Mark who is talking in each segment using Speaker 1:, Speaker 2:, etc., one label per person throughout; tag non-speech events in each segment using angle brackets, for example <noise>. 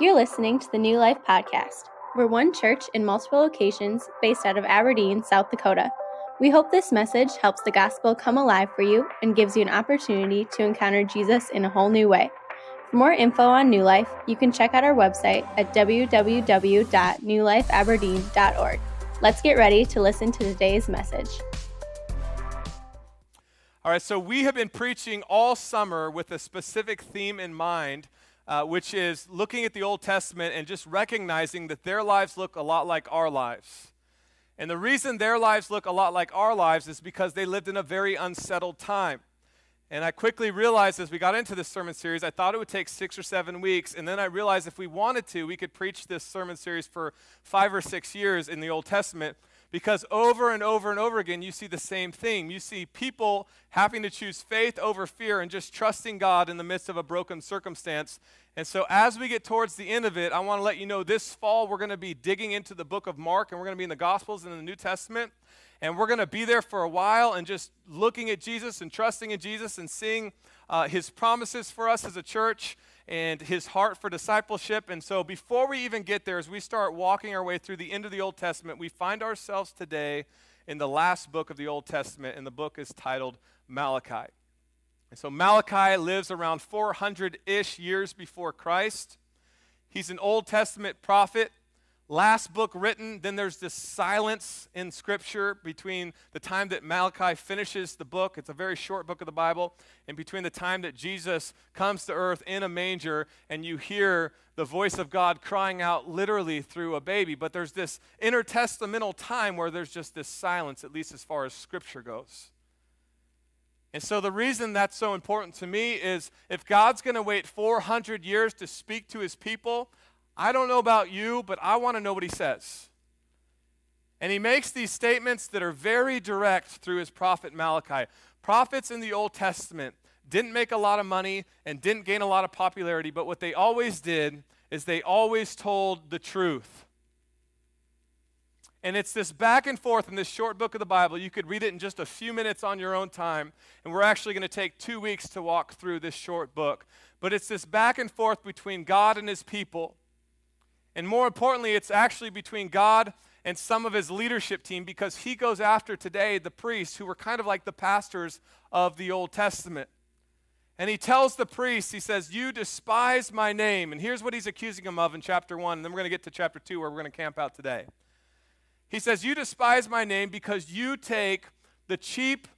Speaker 1: You're listening to the New Life Podcast. We're one church in multiple locations based out of Aberdeen, South Dakota. We hope this message helps the gospel come alive for you and gives you an opportunity to encounter Jesus in a whole new way. For more info on New Life, you can check out our website at www.newlifeaberdeen.org. Let's get ready to listen to today's message.
Speaker 2: All right, so we have been preaching all summer with a specific theme in mind, uh, which is looking at the Old Testament and just recognizing that their lives look a lot like our lives. And the reason their lives look a lot like our lives is because they lived in a very unsettled time. And I quickly realized as we got into this sermon series, I thought it would take six or seven weeks. And then I realized if we wanted to, we could preach this sermon series for five or six years in the Old Testament because over and over and over again, you see the same thing. You see people having to choose faith over fear and just trusting God in the midst of a broken circumstance. And so, as we get towards the end of it, I want to let you know this fall we're going to be digging into the book of Mark and we're going to be in the Gospels and in the New Testament. And we're going to be there for a while and just looking at Jesus and trusting in Jesus and seeing uh, his promises for us as a church and his heart for discipleship. And so, before we even get there, as we start walking our way through the end of the Old Testament, we find ourselves today in the last book of the Old Testament, and the book is titled Malachi. And so, Malachi lives around 400 ish years before Christ. He's an Old Testament prophet last book written, then there's this silence in Scripture between the time that Malachi finishes the book, it's a very short book of the Bible, and between the time that Jesus comes to earth in a manger and you hear the voice of God crying out literally through a baby. But there's this intertestamental time where there's just this silence, at least as far as Scripture goes. And so, the reason that's so important to me is if God's going to wait 400 years to speak to his people, I don't know about you, but I want to know what he says. And he makes these statements that are very direct through his prophet Malachi. Prophets in the Old Testament didn't make a lot of money and didn't gain a lot of popularity, but what they always did is they always told the truth. And it's this back and forth in this short book of the Bible. You could read it in just a few minutes on your own time. And we're actually going to take two weeks to walk through this short book. But it's this back and forth between God and his people. And more importantly, it's actually between God and some of his leadership team because he goes after today the priests who were kind of like the pastors of the Old Testament. And he tells the priests, he says, You despise my name. And here's what he's accusing them of in chapter 1. And then we're going to get to chapter 2 where we're going to camp out today. He says, You despise my name because you take the cheap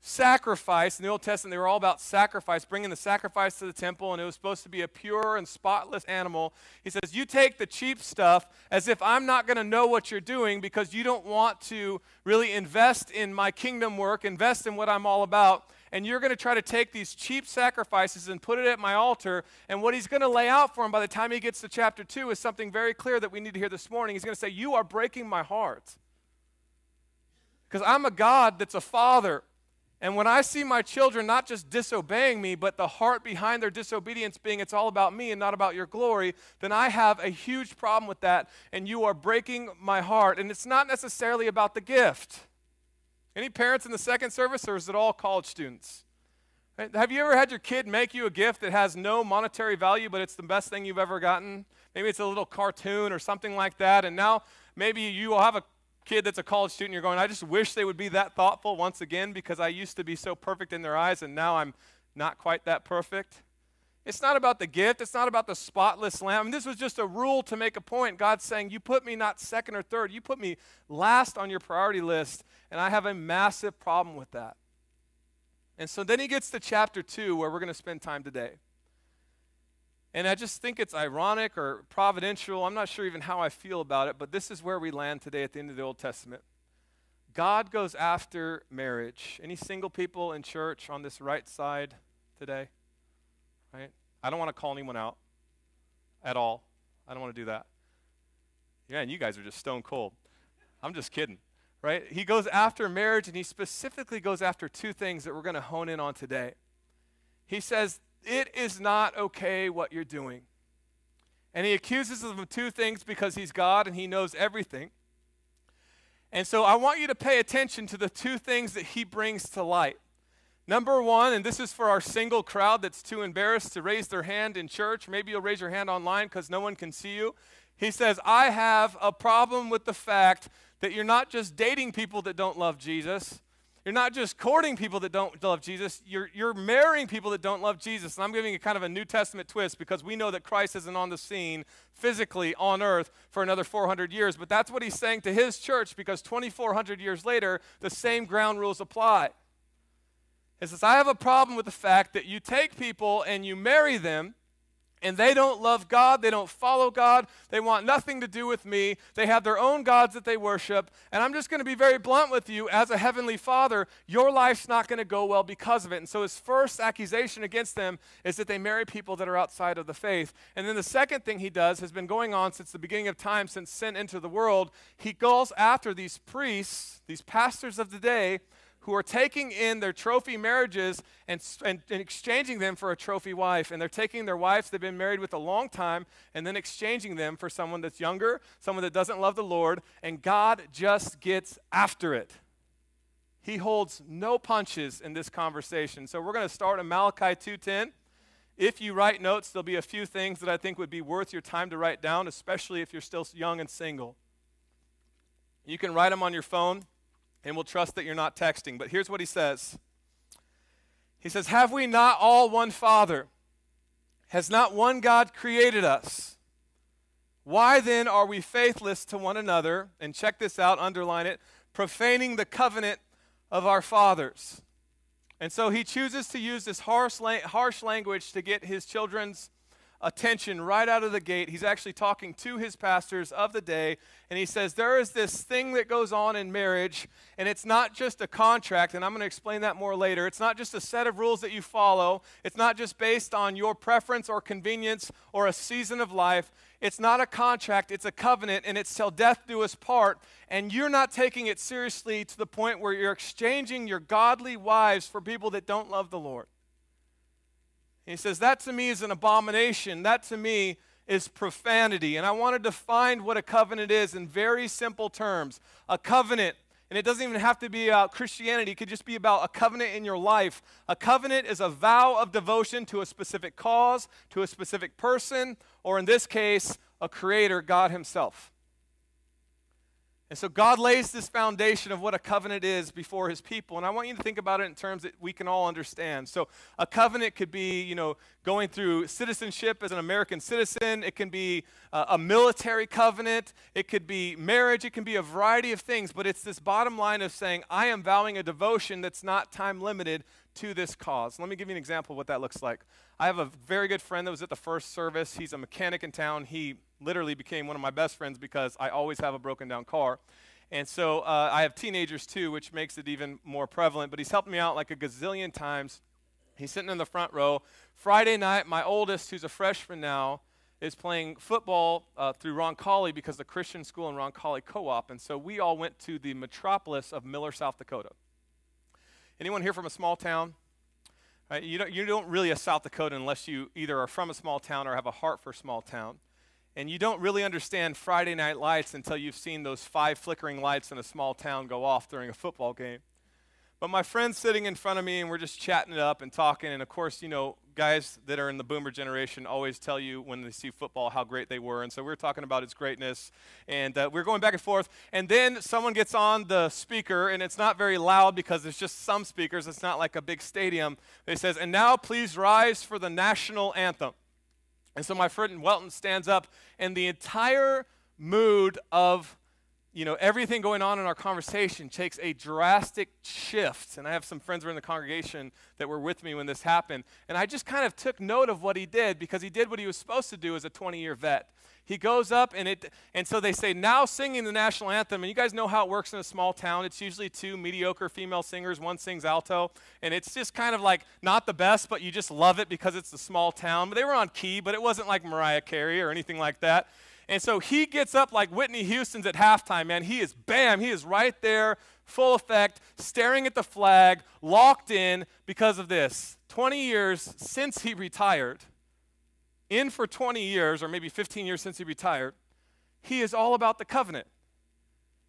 Speaker 2: sacrifice in the Old Testament, they were all about sacrifice, bringing the sacrifice to the temple, and it was supposed to be a pure and spotless animal. He says, You take the cheap stuff as if I'm not going to know what you're doing because you don't want to really invest in my kingdom work, invest in what I'm all about. And you're going to try to take these cheap sacrifices and put it at my altar. And what he's going to lay out for him by the time he gets to chapter 2 is something very clear that we need to hear this morning. He's going to say, You are breaking my heart. Because I'm a God that's a father and when I see my children not just disobeying me, but the heart behind their disobedience being it's all about me and not about your glory, then I have a huge problem with that. And you are breaking my heart. And it's not necessarily about the gift. Any parents in the second service, or is it all college students? Have you ever had your kid make you a gift that has no monetary value, but it's the best thing you've ever gotten? Maybe it's a little cartoon or something like that. And now maybe you will have a kid that's a college student, you're going, I just wish they would be that thoughtful once again because I used to be so perfect in their eyes and now I'm not quite that perfect. It's not about the gift. It's not about the spotless lamb. I mean, this was just a rule to make a point. God's saying, You put me not second or third. You put me last on your priority list. And I have a massive problem with that. And so then he gets to chapter two, where we're going to spend time today. And I just think it's ironic or providential. I'm not sure even how I feel about it, but this is where we land today at the end of the Old Testament. God goes after marriage. Any single people in church on this right side today? Right? I don't want to call anyone out at all. I don't want to do that. Yeah, and you guys are just stone cold. I'm just kidding. Right? He goes after marriage and he specifically goes after two things that we're going to hone in on today. He says it is not okay what you're doing. And he accuses them of two things because he's God and he knows everything. And so I want you to pay attention to the two things that he brings to light. Number one, and this is for our single crowd that's too embarrassed to raise their hand in church. Maybe you'll raise your hand online because no one can see you. He says, I have a problem with the fact that you're not just dating people that don't love Jesus. You're not just courting people that don't love Jesus, you're, you're marrying people that don't love Jesus. And I'm giving a kind of a New Testament twist because we know that Christ isn't on the scene physically on earth for another 400 years. But that's what he's saying to his church because 2,400 years later, the same ground rules apply. He says, I have a problem with the fact that you take people and you marry them, and they don't love God, they don't follow God, they want nothing to do with me, they have their own gods that they worship, and I'm just going to be very blunt with you as a heavenly father, your life's not going to go well because of it. And so his first accusation against them is that they marry people that are outside of the faith. And then the second thing he does has been going on since the beginning of time, since sin entered the world. He goes after these priests, these pastors of the day, who are taking in their trophy marriages and, and, and, exchanging them for a trophy wife. And they're taking their wives they've been married with a long time and then exchanging them for someone that's younger, someone that doesn't love the Lord. And God just gets after it. He holds no punches in this conversation. So we're going to start in Malachi 2:10. If you write notes, there'll be a few things that I think would be worth your time to write down, especially if you're still young and single. You can write them on your phone and we'll trust that you're not texting. But here's what he says He says, Have we not all one Father? Has not one God created us? Why then are we faithless to one another? And check this out, underline it profaning the covenant of our fathers. And so he chooses to use this harsh, harsh language to get his children's attention right out of the gate. He's actually talking to his pastors of the day, and he says, There is this thing that goes on in marriage, and it's not just a contract, and I'm going to explain that more later. It's not just a set of rules that you follow, it's not just based on your preference or convenience or a season of life. It's not a contract, it's a covenant, and it's till death do us part. And you're not taking it seriously to the point where you're exchanging your godly wives for people that don't love the Lord. He says, That to me is an abomination. That to me is profanity. And I wanted to find what a covenant is in very simple terms. A covenant, and it doesn't even have to be about Christianity, it could just be about a covenant in your life. A covenant is a vow of devotion to a specific cause, to a specific person, or in this case, a creator, God Himself. And so God lays this foundation of what a covenant is before his people. And I want you to think about it in terms that we can all understand. So a covenant could be, you know, going through citizenship as an American citizen. It can be uh, a military covenant. It could be marriage. It can be a variety of things. But it's this bottom line of saying, I am vowing a devotion that's not time limited to this cause. Let me give you an example of what that looks like. I have a very good friend that was at the first service. He's a mechanic in town. He literally became one of my best friends because I always have a broken down car. And so uh, I have teenagers too, which makes it even more prevalent. But he's helped me out like a gazillion times. He's sitting in the front row. Friday night, my oldest, who's a freshman now, is playing football uh, through Roncalli because the Christian school in Roncalli co-op. And so we all went to the metropolis of Miller, South Dakota. Anyone here from a small town? Right, you, don't, you don't really a South Dakota unless you either are from a small town or have a heart for small town. And you don't really understand Friday night lights until you've seen those five flickering lights in a small town go off during a football game. But my friend's sitting in front of me, and we're just chatting it up and talking. And of course, you know, guys that are in the boomer generation always tell you when they see football how great they were. And so we're talking about its greatness. And uh, we're going back and forth. And then someone gets on the speaker, and it's not very loud because there's just some speakers. It's not like a big stadium. It says, And now please rise for the national anthem. And so my friend Welton stands up, and the entire mood of you know everything going on in our conversation takes a drastic shift. And i have some friends who were in the congregation that were with me when this happened. And i just kind of took note of what he did because he did what he was supposed to do as a 20 year vet. He goes up and it and so they say now singing the national anthem. And you guys know how it works in a small town. It's usually two mediocre female singers. One sings alto. And it's just kind of like not the best but you just love it because it's a small town. But they were on key but it wasn't like mariah carey or anything like that and so he gets up like whitney houston's at halftime man he is bam he is right there full effect staring at the flag locked in because of this 20 years since he retired in for 20 years, or maybe 15 years since he retired, he is all about the covenant.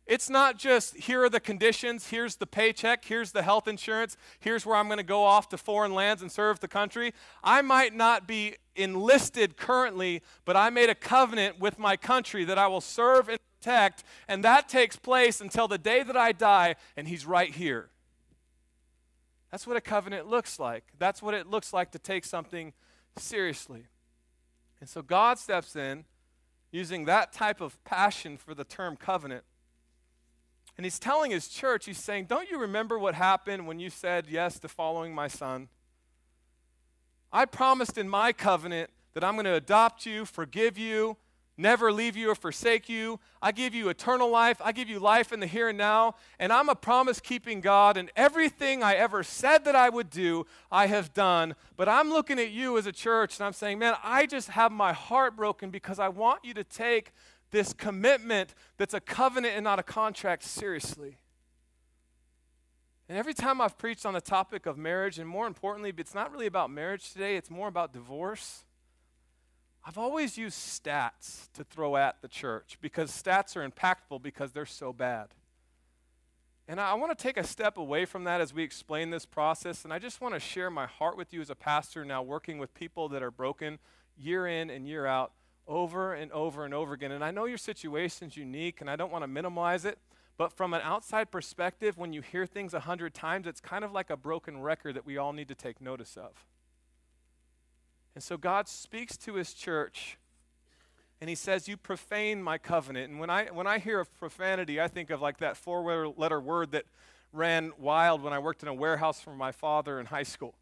Speaker 2: It's not just here are the conditions, here's the paycheck, here's the health insurance, here's where I'm going to go off to foreign lands and serve the country. I might not be enlisted currently, but I made a covenant with my country that I will serve and protect, and that takes place until the day that I die, and He's right here. That's what a covenant looks like. That's what it looks like to take something seriously. And so God steps in using that type of passion for the term covenant and he's telling his church, he's saying, Don't you remember what happened when you said yes to following my son? I promised in my covenant that I'm going to adopt you, forgive you, never leave you or forsake you. I give you eternal life. I give you life in the here and now. And I'm a promise keeping God, and everything I ever said that I would do, I have done. But I'm looking at you as a church, and I'm saying, man, I just have my heart broken because I want you to take this commitment that's a covenant and not a contract seriously. And every time I've preached on the topic of marriage, and more importantly, it's not really about marriage today, it's more about divorce. I've always used stats to throw at the church because stats are impactful because they're so bad. And I want to take a step away from that as we explain this process. And I just want to share my heart with you as a pastor now working with people that are broken year in and year out over and over and over again. And I know your situation's unique, and I don't want to minimize it, but from an outside perspective, when you hear things a hundred times, it's kind of like a broken record that we all need to take notice of. And so God speaks to his church and he says, You profane my covenant. And when I, when I hear of profanity, I think of like that four letter word that ran wild when I worked in a warehouse for my father in high school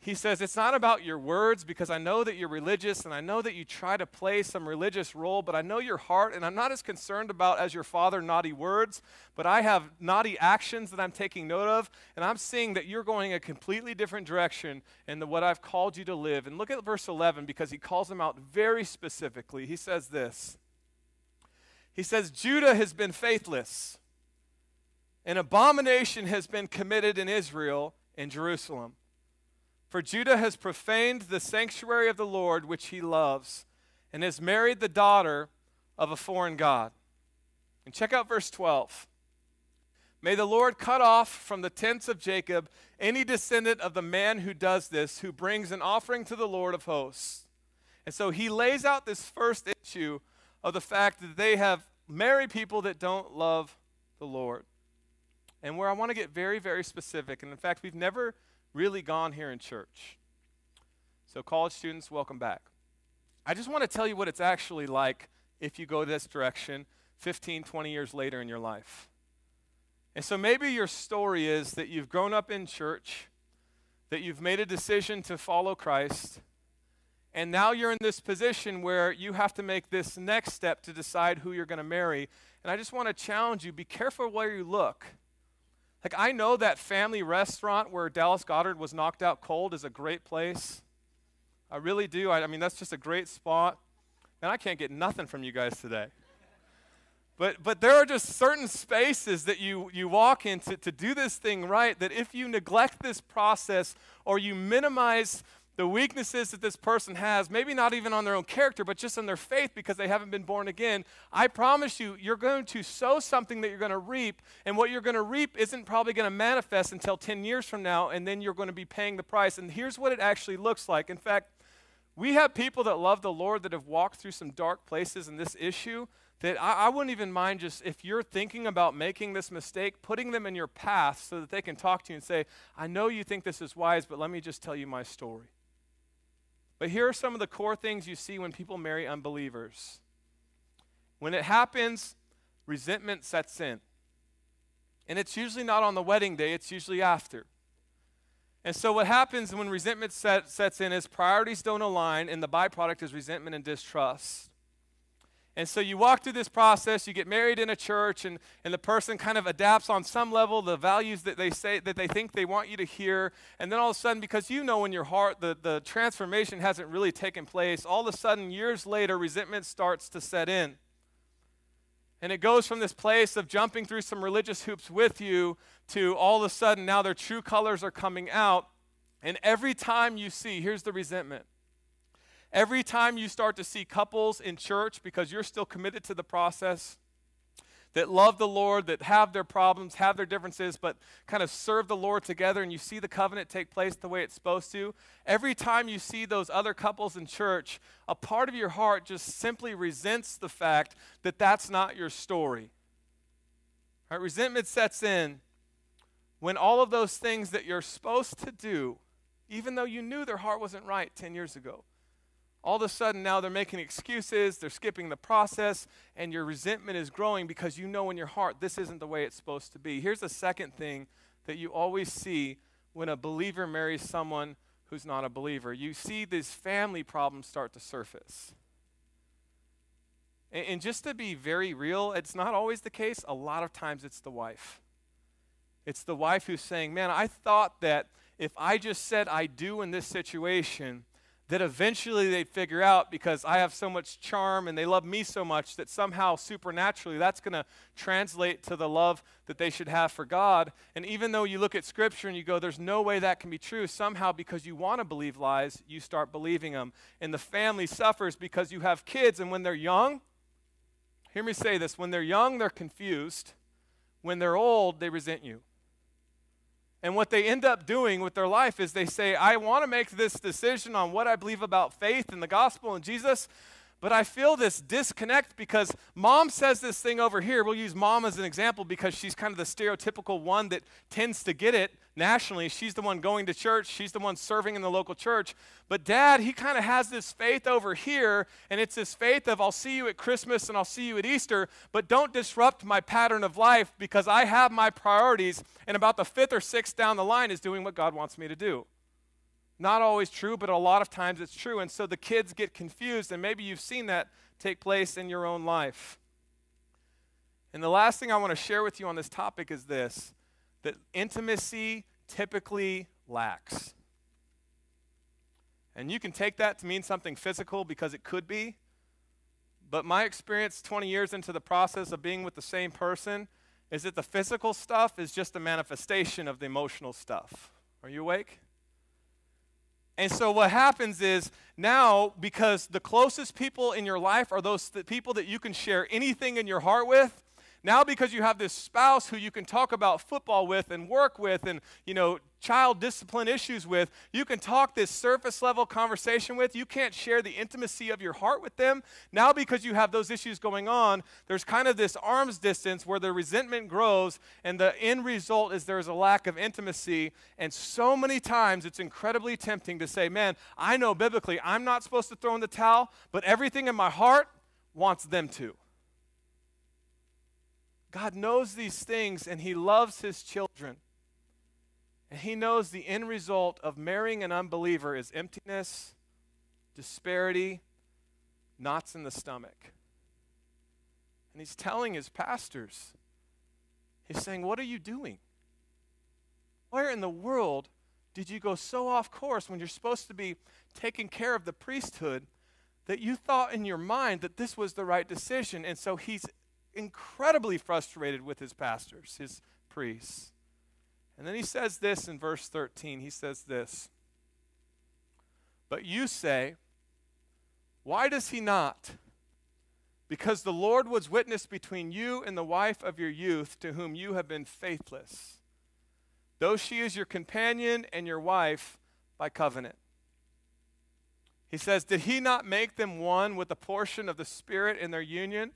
Speaker 2: he says, It's not about your words because I know that you're religious and I know that you try to play some religious role, but I know your heart and I'm not as concerned about as your father naughty words, but I have naughty actions that I'm taking note of, and I'm seeing that you're going a completely different direction in the, what I've called you to live. And look at verse 11 because he calls them out very specifically. He says this He says, Judah has been faithless, an abomination has been committed in Israel and Jerusalem. For Judah has profaned the sanctuary of the Lord, which he loves, and has married the daughter of a foreign God. And check out verse 12. May the Lord cut off from the tents of Jacob any descendant of the man who does this, who brings an offering to the Lord of hosts. And so he lays out this first issue of the fact that they have married people that don't love the Lord. And where I want to get very, very specific, and in fact, we've never really gone here in church. So, college students, welcome back. I just want to tell you what it's actually like if you go this direction 15, 20 years later in your life. And so maybe your story is that you've grown up in church, that you've made a decision to follow Christ, and now you're in this position where you have to make this next step to decide who you're going to marry. And I just want to challenge you be careful where you look. Like, I know that family restaurant where Dallas Goedert was knocked out cold is a great place. I really do. I, I mean, that's just a great spot. And I can't get nothing from you guys today. But, but there are just certain spaces that you, you walk into to do this thing right that if you neglect this process or you minimize the weaknesses that this person has, maybe not even on their own character, but just on their faith because they haven't been born again, I promise you, you're going to sow something that you're going to reap. And what you're going to reap isn't probably going to manifest until 10 years from now, and then you're going to be paying the price. And here's what it actually looks like. In fact, we have people that love the Lord that have walked through some dark places in this issue that I, I, wouldn't even mind just if you're thinking about making this mistake, putting them in your path so that they can talk to you and say, I know you think this is wise, but let me just tell you my story. But here are some of the core things you see when people marry unbelievers. When it happens, resentment sets in. And it's usually not on the wedding day, it's usually after. And so, what happens when resentment set, sets in is priorities don't align, and the byproduct is resentment and distrust. And so you walk through this process, you get married in a church, and, and the person kind of adapts on some level the values that they say that they think they want you to hear. And then all of a sudden, because you know in your heart the, the transformation hasn't really taken place, all of a sudden, years later, resentment starts to set in. And it goes from this place of jumping through some religious hoops with you to all of a sudden now their true colors are coming out. And every time you see, here's the resentment Every time you start to see couples in church, because you're still committed to the process, that love the Lord, that have their problems, have their differences, but kind of serve the Lord together, and you see the covenant take place the way it's supposed to, every time you see those other couples in church, a part of your heart just simply resents the fact that that's not your story. Right? Resentment sets in when all of those things that you're supposed to do, even though you knew their heart wasn't right 10 years ago, all of a sudden now they're making excuses, they're skipping the process, and your resentment is growing because you know in your heart this isn't the way it's supposed to be. Here's the second thing that you always see when a believer marries someone who's not a believer you see these family problems start to surface. And, and just to be very real, it's not always the case. A lot of times it's the wife. It's the wife who's saying, Man, I thought that if I just said I do in this situation, that eventually they'd figure out because I have so much charm and they love me so much that somehow supernaturally that's going to translate to the love that they should have for God. And even though you look at Scripture and you go, there's no way that can be true, somehow because you want to believe lies, you start believing them. And the family suffers because you have kids, and when they're young, hear me say this when they're young, they're confused. When they're old, they resent you. And what they end up doing with their life is they say, I want to make this decision on what I believe about faith and the gospel and Jesus, but I feel this disconnect because mom says this thing over here. We'll use mom as an example because she's kind of the stereotypical one that tends to get it nationally. She's the one going to church, she's the one serving in the local church. But dad, he kind of has this faith over here, and it's this faith of I'll see you at Christmas and I'll see you at Easter, but don't disrupt my pattern of life because I have my priorities, and about the fifth or sixth down the line is doing what God wants me to do. Not always true, but a lot of times it's true. And so the kids get confused, and maybe you've seen that take place in your own life. And the last thing I want to share with you on this topic is this that intimacy typically lacks. And you can take that to mean something physical because it could be. But my experience 20 years into the process of being with the same person is that the physical stuff is just a manifestation of the emotional stuff. Are you awake? And so what happens is now, because the closest people in your life are those people that you can share anything in your heart with, now because you have this spouse who you can talk about football with and work with and, you know, child discipline issues with, you can talk this surface level conversation with. You can't share the intimacy of your heart with them. Now, because you have those issues going on, there's kind of this arm's distance where the resentment grows, and the end result is there's a lack of intimacy. And so many times it's incredibly tempting to say, Man, I know biblically I'm not supposed to throw in the towel, but everything in my heart wants them to. God knows these things and He loves His children. And he knows the end result of marrying an unbeliever is emptiness, disparity, knots in the stomach. And he's telling his pastors, he's saying, What are you doing? Where in the world did you go so off course when you're supposed to be taking care of the priesthood that you thought in your mind that this was the right decision? And so he's incredibly frustrated with his pastors, his priests. And then he says this in verse 13. He says this But you say, Why does he not? Because the Lord was witness between you and the wife of your youth, to whom you have been faithless, though she is your companion and your wife by covenant. He says, Did he not make them one with a portion of the Spirit in their union?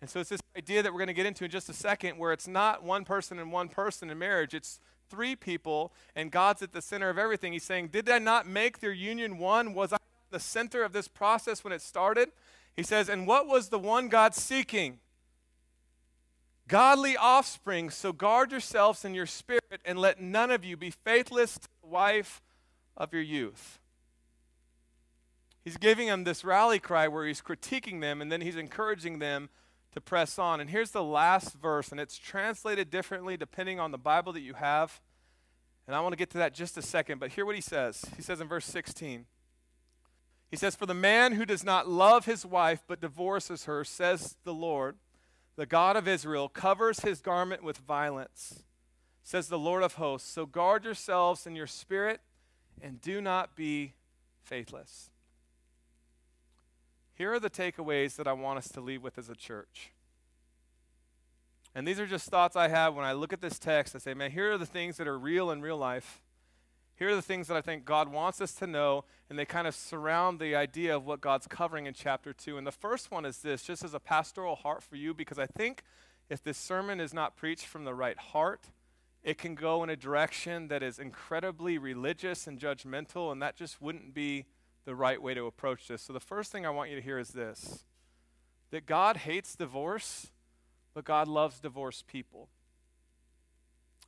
Speaker 2: And so it's this idea that we're going to get into in just a second where it's not one person and one person in marriage, it's three people, and God's at the center of everything. He's saying, Did I not make their union one? Was I the center of this process when it started? He says, And what was the one God seeking? Godly offspring. So guard yourselves in your spirit, and let none of you be faithless to the wife of your youth. He's giving them this rally cry where he's critiquing them, and then he's encouraging them to press on. And here's the last verse, and it's translated differently depending on the Bible that you have. And I want to get to that just a second, but hear what he says. He says in verse 16, he says, For the man who does not love his wife but divorces her, says the Lord, the God of Israel, covers his garment with violence, says the Lord of hosts. So guard yourselves in your spirit and do not be faithless. Here are the takeaways that I want us to leave with as a church. And these are just thoughts I have when I look at this text. I say, man, here are the things that are real in real life. Here are the things that I think God wants us to know, and they kind of surround the idea of what God's covering in chapter 2. And the first one is this, just as a pastoral heart for you, because I think if this sermon is not preached from the right heart, it can go in a direction that is incredibly religious and judgmental, and that just wouldn't be the right way to approach this. So, the first thing I want you to hear is this that God hates divorce, but God loves divorced people.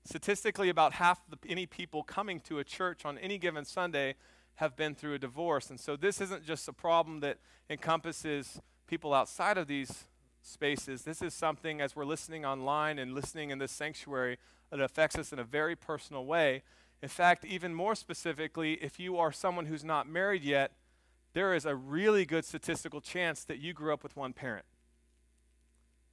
Speaker 2: Statistically, about half any people coming to a church on any given Sunday have been through a divorce. And so, this isn't just a problem that encompasses people outside of these spaces. This is something, as we're listening online and listening in this sanctuary, that affects us in a very personal way. In fact, even more specifically, if you are someone who's not married yet, there is a really good statistical chance that you grew up with one parent.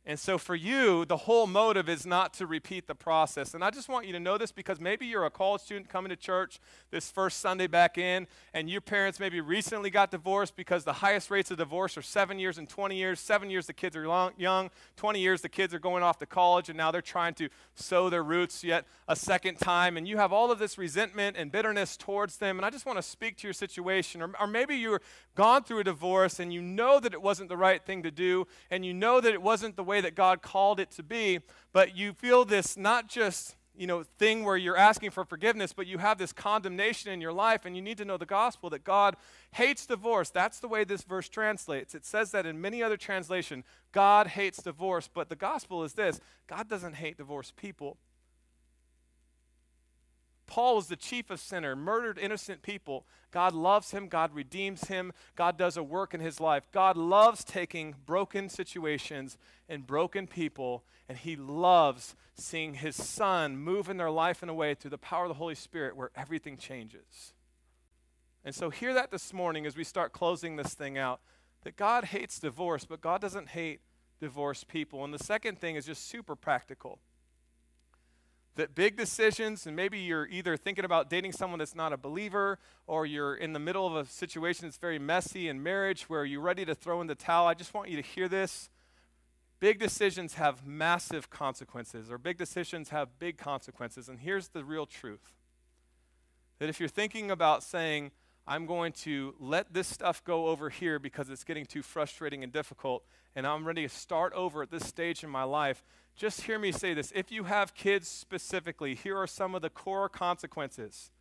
Speaker 2: And so for you, the whole motive is not to repeat the process. And I just want you to know this because maybe you're a college student coming to church this first Sunday back in, and your parents maybe recently got divorced because the highest rates of divorce are seven years and 20 years. Seven years, the kids are long, young. 20 years, the kids are going off to college, and now they're trying to sow their roots yet a second time. And you have all of this resentment and bitterness towards them. And I just want to speak to your situation. Or, or maybe you're gone through a divorce and you know that it wasn't the right thing to do, and you know that it wasn't the way way that God called it to be, but you feel this not just you know thing where you're asking for forgiveness but you have this condemnation in your life and you need to know the gospel that god hates divorce. That's the way this verse translates. It says that in many other translation god hates divorce but the gospel is this god doesn't hate divorced people Paul was the chief of sinner, murdered innocent people. God loves him. God redeems him. God does a work in his life. God loves taking broken situations and broken people, and he loves seeing his son move in their life in a way through the power of the Holy Spirit where everything changes. And so, hear that this morning as we start closing this thing out that God hates divorce, but God doesn't hate divorced people. And the second thing is just super practical that big decisions, and maybe you're either thinking about dating someone that's not a believer, or you're in the middle of a situation that's very messy in marriage where you're ready to throw in the towel. I just want you to hear this. Big decisions have massive consequences, or big decisions have big consequences. And here's the real truth that if you're thinking about saying, I'm going to let this stuff go over here because it's getting too frustrating and difficult, and I'm ready to start over at this stage in my life, just hear me say this. If you have kids specifically, here are some of the core consequences.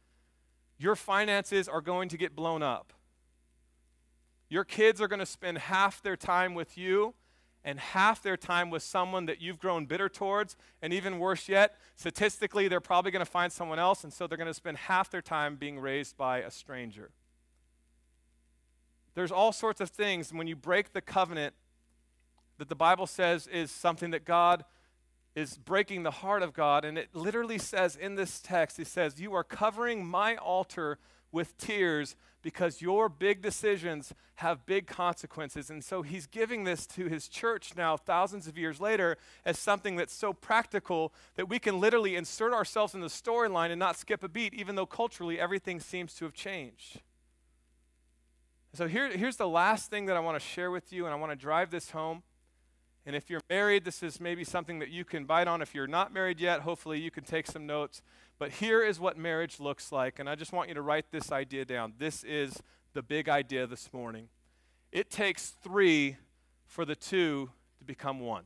Speaker 2: Your finances are going to get blown up. Your kids are going to spend half their time with you and half their time with someone that you've grown bitter towards. And even worse yet, statistically, they're probably going to find someone else, and so they're going to spend half their time being raised by a stranger. There's all sorts of things when you break the covenant that the Bible says is something that God is breaking the heart of God. And it literally says in this text, He says, You are covering my altar with tears because your big decisions have big consequences. And so he's giving this to his church now, thousands of years later, as something that's so practical that we can literally insert ourselves in the storyline and not skip a beat, even though culturally everything seems to have changed. So here, here's the last thing that I want to share with you, and I want to drive this home. And if you're married, this is maybe something that you can bite on. If you're not married yet, hopefully you can take some notes. But here is what marriage looks like. And I just want you to write this idea down. This is the big idea this morning. It takes three for the two to become one.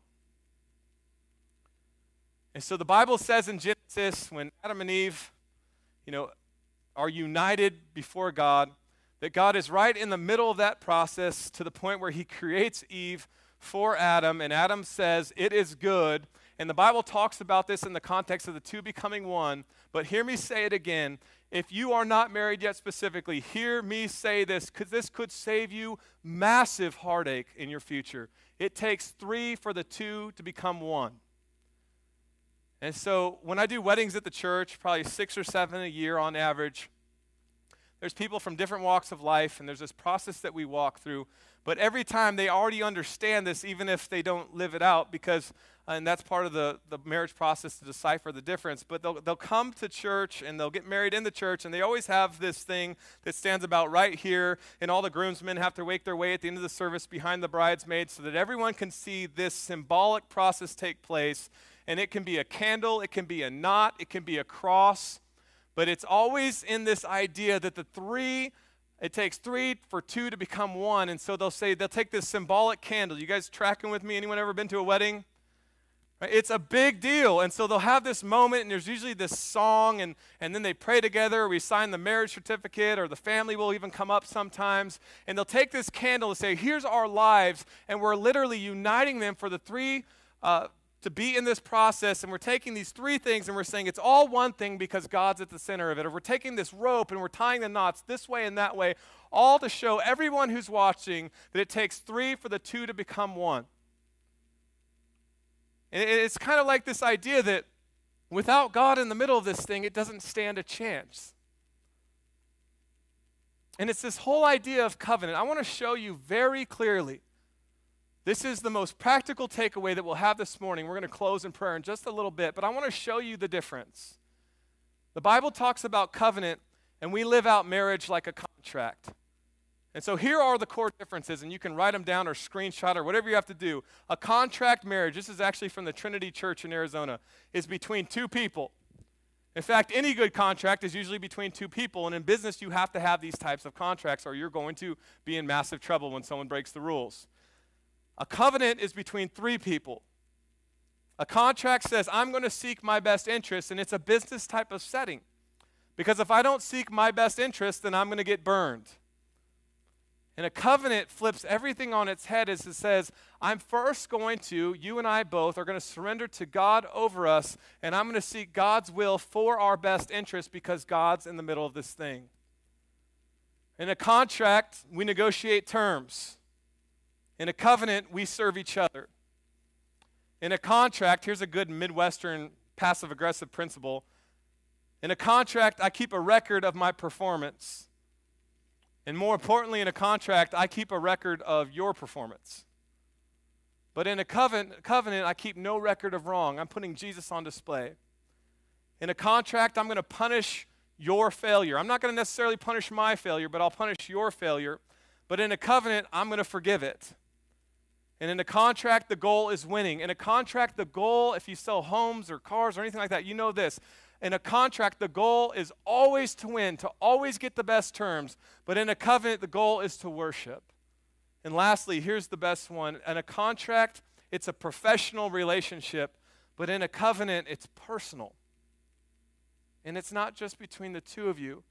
Speaker 2: And so the Bible says in Genesis, when Adam and Eve, you know, are united before God, that God is right in the middle of that process to the point where he creates Eve for Adam, and Adam says, It is good. And the Bible talks about this in the context of the two becoming one. But hear me say it again. If you are not married yet specifically, hear me say this because this could save you massive heartache in your future. It takes three for the two to become one. And so when I do weddings at the church, probably six or seven a year on average, there's people from different walks of life, and there's this process that we walk through. But every time they already understand this, even if they don't live it out, because, uh, and that's part of the, the marriage process to decipher the difference. But they'll, they'll come to church and they'll get married in the church, and they always have this thing that stands about right here, and all the groomsmen have to wake their way at the end of the service behind the bridesmaids so that everyone can see this symbolic process take place and it can be a candle, it can be a knot, it can be a cross, but it's always in this idea that the three it takes three for two to become one. And so they'll say, they'll take this symbolic candle. You guys tracking with me? Anyone ever been to a wedding? It's a big deal. And so they'll have this moment, and there's usually this song, and, and then they pray together, we sign the marriage certificate, or the family will even come up sometimes. And they'll take this candle and say, Here's our lives. And we're literally uniting them for the three uh, to be in this process, and we're taking these three things and we're saying it's all one thing because God's at the center of it. Or we're taking this rope and we're tying the knots this way and that way, all to show everyone who's watching that it takes three for the two to become one. And it's kind of like this idea that without God in the middle of this thing, it doesn't stand a chance. And it's this whole idea of covenant. I want to show you very clearly this is the most practical takeaway that we'll have this morning. We're going to close in prayer in just a little bit, but I want to show you the difference. The Bible talks about covenant, and we live out marriage like a contract. And so here are the core differences, and you can write them down or screenshot or whatever you have to do. A contract marriage, this is actually from the Trinity Church in Arizona, is between two people. In fact, any good contract is usually between two people, and in business, you have to have these types of contracts, or you're going to be in massive trouble when someone breaks the rules. A covenant is between three people. A contract says, I'm going to seek my best interest, and it's a business type of setting. Because if I don't seek my best interest, then I'm going to get burned. And a covenant flips everything on its head as it says, I'm first going to, you and I both are going to surrender to God over us, and I'm going to seek God's will for our best interest because God's in the middle of this thing. In a contract, we negotiate terms. In a covenant, we serve each other. In a contract, here's a good Midwestern passive aggressive principle. In a contract, I keep a record of my performance. And more importantly, in a contract, I keep a record of your performance. But in a covenant, covenant, I keep no record of wrong. I'm putting Jesus on display. In a contract, I'm going to punish your failure. I'm not going to necessarily punish my failure, but I'll punish your failure. But in a covenant, I'm going to forgive it. And in a contract, the goal is winning. In a contract, the goal, if you sell homes or cars or anything like that, you know this. In a contract, the goal is always to win, to always get the best terms. But in a covenant, the goal is to worship. And lastly, here's the best one. In a contract, it's a professional relationship, but in a covenant, it's personal. And it's not just between the two of you,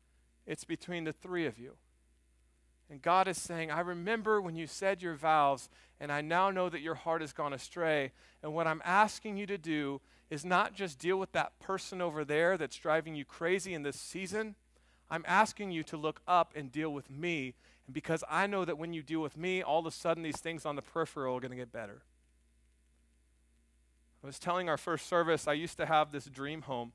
Speaker 2: it's between the three of you. And God is saying, I remember when you said your vows, and I now know that your heart has gone astray. And what I'm asking you to do is not just deal with that person over there that's driving you crazy in this season. I'm asking you to look up and deal with me. And because I know that when you deal with me, all of a sudden these things on the peripheral are going to get better. I was telling our first service, I used to have this dream home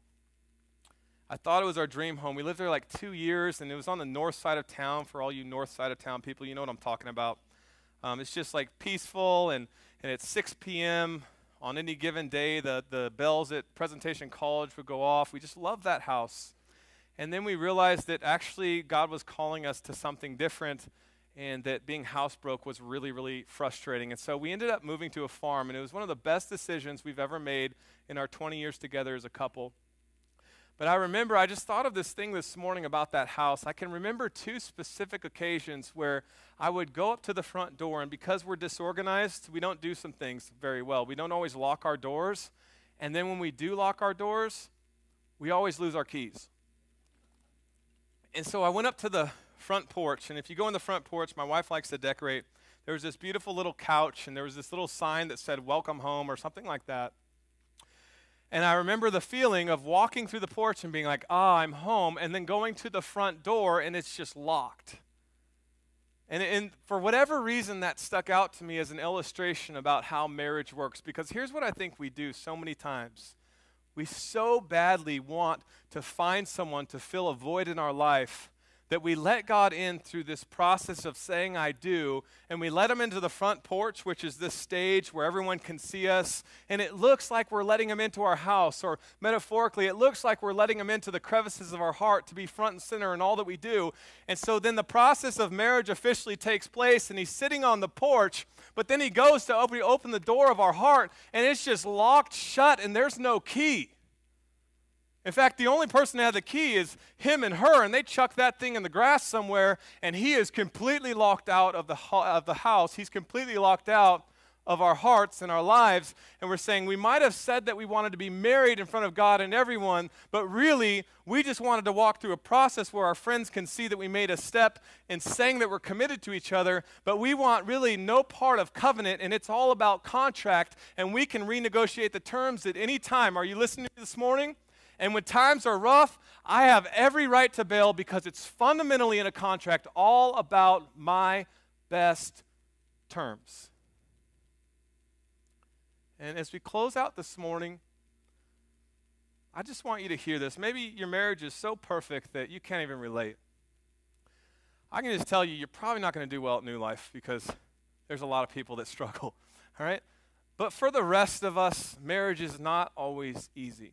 Speaker 2: I thought it was our dream home. We lived there like two years, and it was on the north side of town. For all you north side of town people, you know what I'm talking about. Um, it's just like peaceful, and, and it's 6 p.m. on any given day. The, the bells at Presentation College would go off. We just loved that house. And then we realized that actually God was calling us to something different and that being housebroke was really, really frustrating. And so we ended up moving to a farm, and it was one of the best decisions we've ever made in our 20 years together as a couple. But I remember, I just thought of this thing this morning about that house. I can remember two specific occasions where I would go up to the front door, and because we're disorganized, we don't do some things very well. We don't always lock our doors. And then when we do lock our doors, we always lose our keys. And so I went up to the front porch, and if you go in the front porch, my wife likes to decorate. There was this beautiful little couch, and there was this little sign that said, Welcome home, or something like that. And I remember the feeling of walking through the porch and being like, ah, I'm home, and then going to the front door and it's just locked. And, and for whatever reason, that stuck out to me as an illustration about how marriage works. Because here's what I think we do so many times we so badly want to find someone to fill a void in our life that we let God in through this process of saying I do, and we let Him into the front porch, which is this stage where everyone can see us, and it looks like we're letting Him into our house, or metaphorically, it looks like we're letting Him into the crevices of our heart to be front and center in all that we do. And so then the process of marriage officially takes place, and He's sitting on the porch, but then He goes to open, open the door of our heart, and it's just locked shut, and there's no key. In fact, the only person that had the key is him and her, and they chuck that thing in the grass somewhere, and he is completely locked out of the, of the house. He's completely locked out of our hearts and our lives. And we're saying we might have said that we wanted to be married in front of God and everyone, but really, we just wanted to walk through a process where our friends can see that we made a step in saying that we're committed to each other, but we want really no part of covenant, and it's all about contract, and we can renegotiate the terms at any time. Are you listening to me this morning? And when times are rough, I have every right to bail because it's fundamentally in a contract all about my best terms. And as we close out this morning, I just want you to hear this. Maybe your marriage is so perfect that you can't even relate. I can just tell you, you're probably not going to do well at New Life because there's a lot of people that <laughs> struggle, all right? But for the rest of us, marriage is not always easy.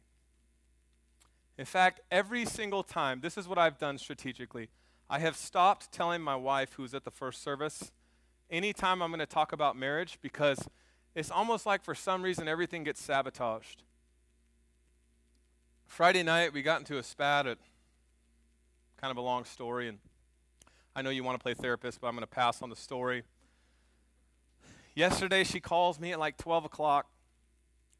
Speaker 2: In fact, every single time, this is what I've done strategically. I have stopped telling my wife, who's at the first service, anytime I'm going to talk about marriage because it's almost like for some reason everything gets sabotaged. Friday night, we got into a spat at kind of a long story, and I know you want to play therapist, but I'm going to pass on the story. Yesterday, she calls me at like 12 o'clock.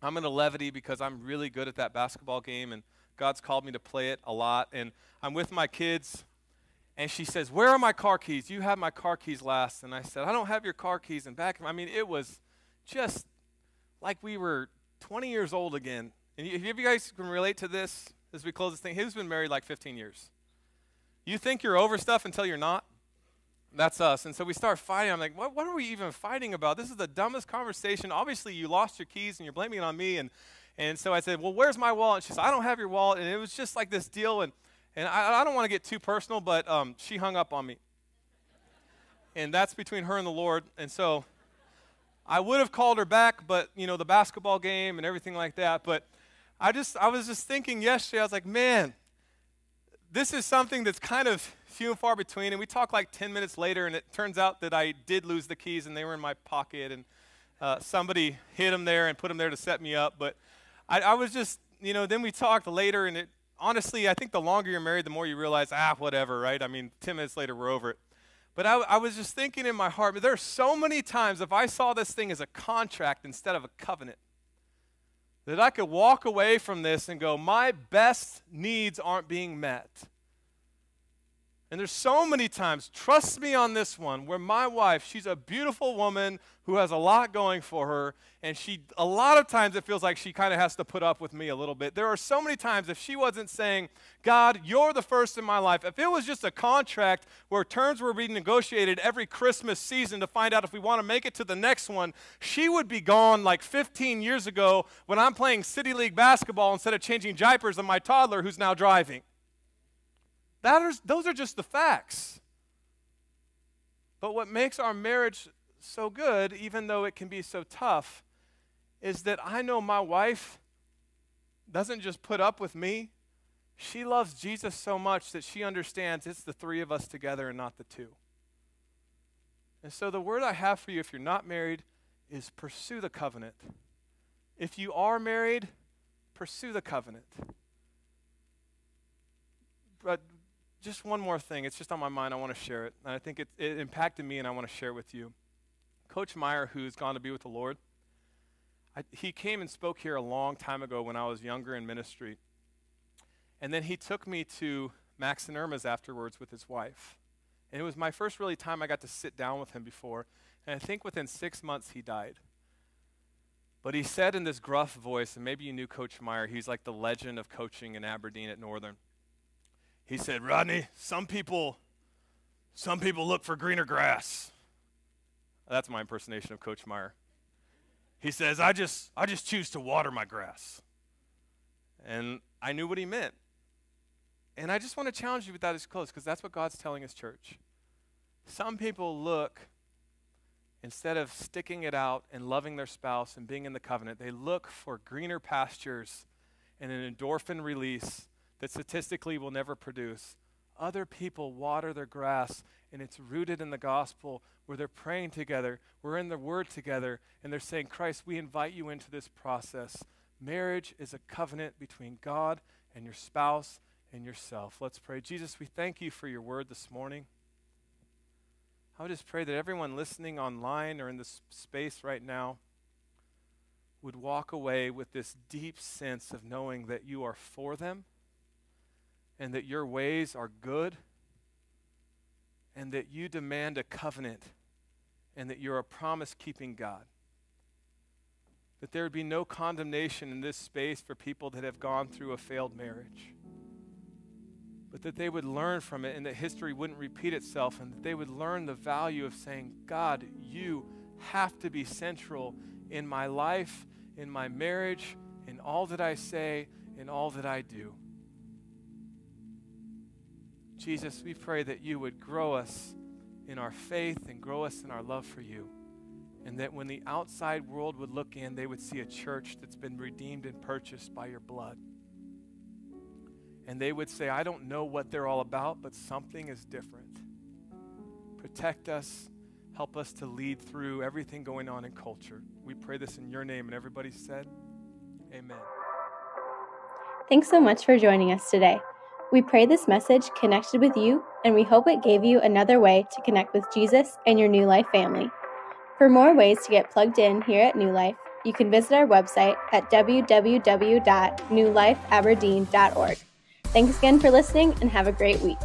Speaker 2: I'm in a levity because I'm really good at that basketball game, and God's called me to play it a lot. And I'm with my kids, and she says, Where are my car keys? You had my car keys last. And I said, I don't have your car keys. And back, I mean, it was just like we were 20 years old again. And if you guys can relate to this as we close this thing, he's been married like 15 years. You think you're over stuff until you're not? That's us. And so we start fighting. I'm like, what, what are we even fighting about? This is the dumbest conversation. Obviously, you lost your keys and you're blaming it on me. And and so I said, Well, where's my wallet? And she said, I don't have your wallet. And it was just like this deal. And, and I, I don't want to get too personal, but um, she hung up on me. And that's between her and the Lord. And so I would have called her back, but, you know, the basketball game and everything like that. But I just, I was just thinking yesterday, I was like, man, this is something that's kind of few and far between. And we talked like 10 minutes later, and it turns out that I did lose the keys and they were in my pocket. And uh, somebody hid them there and put them there to set me up. But I, I was just, you know, then we talked later, and it honestly, I think the longer you're married, the more you realize, ah, whatever, right? I mean, 10 minutes later, we're over it. But I, I was just thinking in my heart, there are so many times if I saw this thing as a contract instead of a covenant, that I could walk away from this and go, my best needs aren't being met. And there's so many times, trust me on this one, where my wife, she's a beautiful woman who has a lot going for her, and she a lot of times it feels like she kind of has to put up with me a little bit. There are so many times if she wasn't saying, "God, you're the first in my life." If it was just a contract where terms were being negotiated every Christmas season to find out if we want to make it to the next one, she would be gone like 15 years ago when I'm playing city league basketball instead of changing diapers on my toddler who's now driving. That is, those are just the facts. But what makes our marriage so good, even though it can be so tough, is that I know my wife doesn't just put up with me. She loves Jesus so much that she understands it's the three of us together and not the two. And so, the word I have for you, if you're not married, is pursue the covenant. If you are married, pursue the covenant. But just one more thing. It's just on my mind. I want to share it. And I think it, it impacted me, and I want to share it with you. Coach Meyer, who's gone to be with the Lord, I, he came and spoke here a long time ago when I was younger in ministry. And then he took me to Max and Irma's afterwards with his wife. And it was my first really time I got to sit down with him before. And I think within six months he died. But he said in this gruff voice, and maybe you knew Coach Meyer, he's like the legend of coaching in Aberdeen at Northern. He said, Rodney, some people, some people look for greener grass. That's my impersonation of Coach Meyer. He says, I just, I just choose to water my grass. And I knew what he meant. And I just want to challenge you with that as close because that's what God's telling his church. Some people look, instead of sticking it out and loving their spouse and being in the covenant, they look for greener pastures and an endorphin release that statistically will never produce. Other people water their grass, and it's rooted in the gospel where they're praying together, we're in the word together, and they're saying, Christ, we invite you into this process. Marriage is a covenant between God and your spouse and yourself. Let's pray. Jesus, we thank you for your word this morning. I would just pray that everyone listening online or in this space right now would walk away with this deep sense of knowing that you are for them and that your ways are good and that you demand a covenant and that you're a promise keeping God. That there would be no condemnation in this space for people that have gone through a failed marriage. But that they would learn from it and that history wouldn't repeat itself and that they would learn the value of saying, God, you have to be central in my life, in my marriage, in all that I say, in all that I do. Jesus, we pray that you would grow us in our faith and grow us in our love for you. And that when the outside world would look in, they would see a church that's been redeemed and purchased by your blood. And they would say, I don't know what they're all about, but something is different. Protect us. Help us to lead through everything going on in culture. We pray this in your name. And everybody said, Amen.
Speaker 1: Thanks so much for joining us today. We pray this message connected with you, and we hope it gave you another way to connect with Jesus and your New Life family. For more ways to get plugged in here at New Life, you can visit our website at www.newlifeaberdeen.org. Thanks again for listening and have a great week.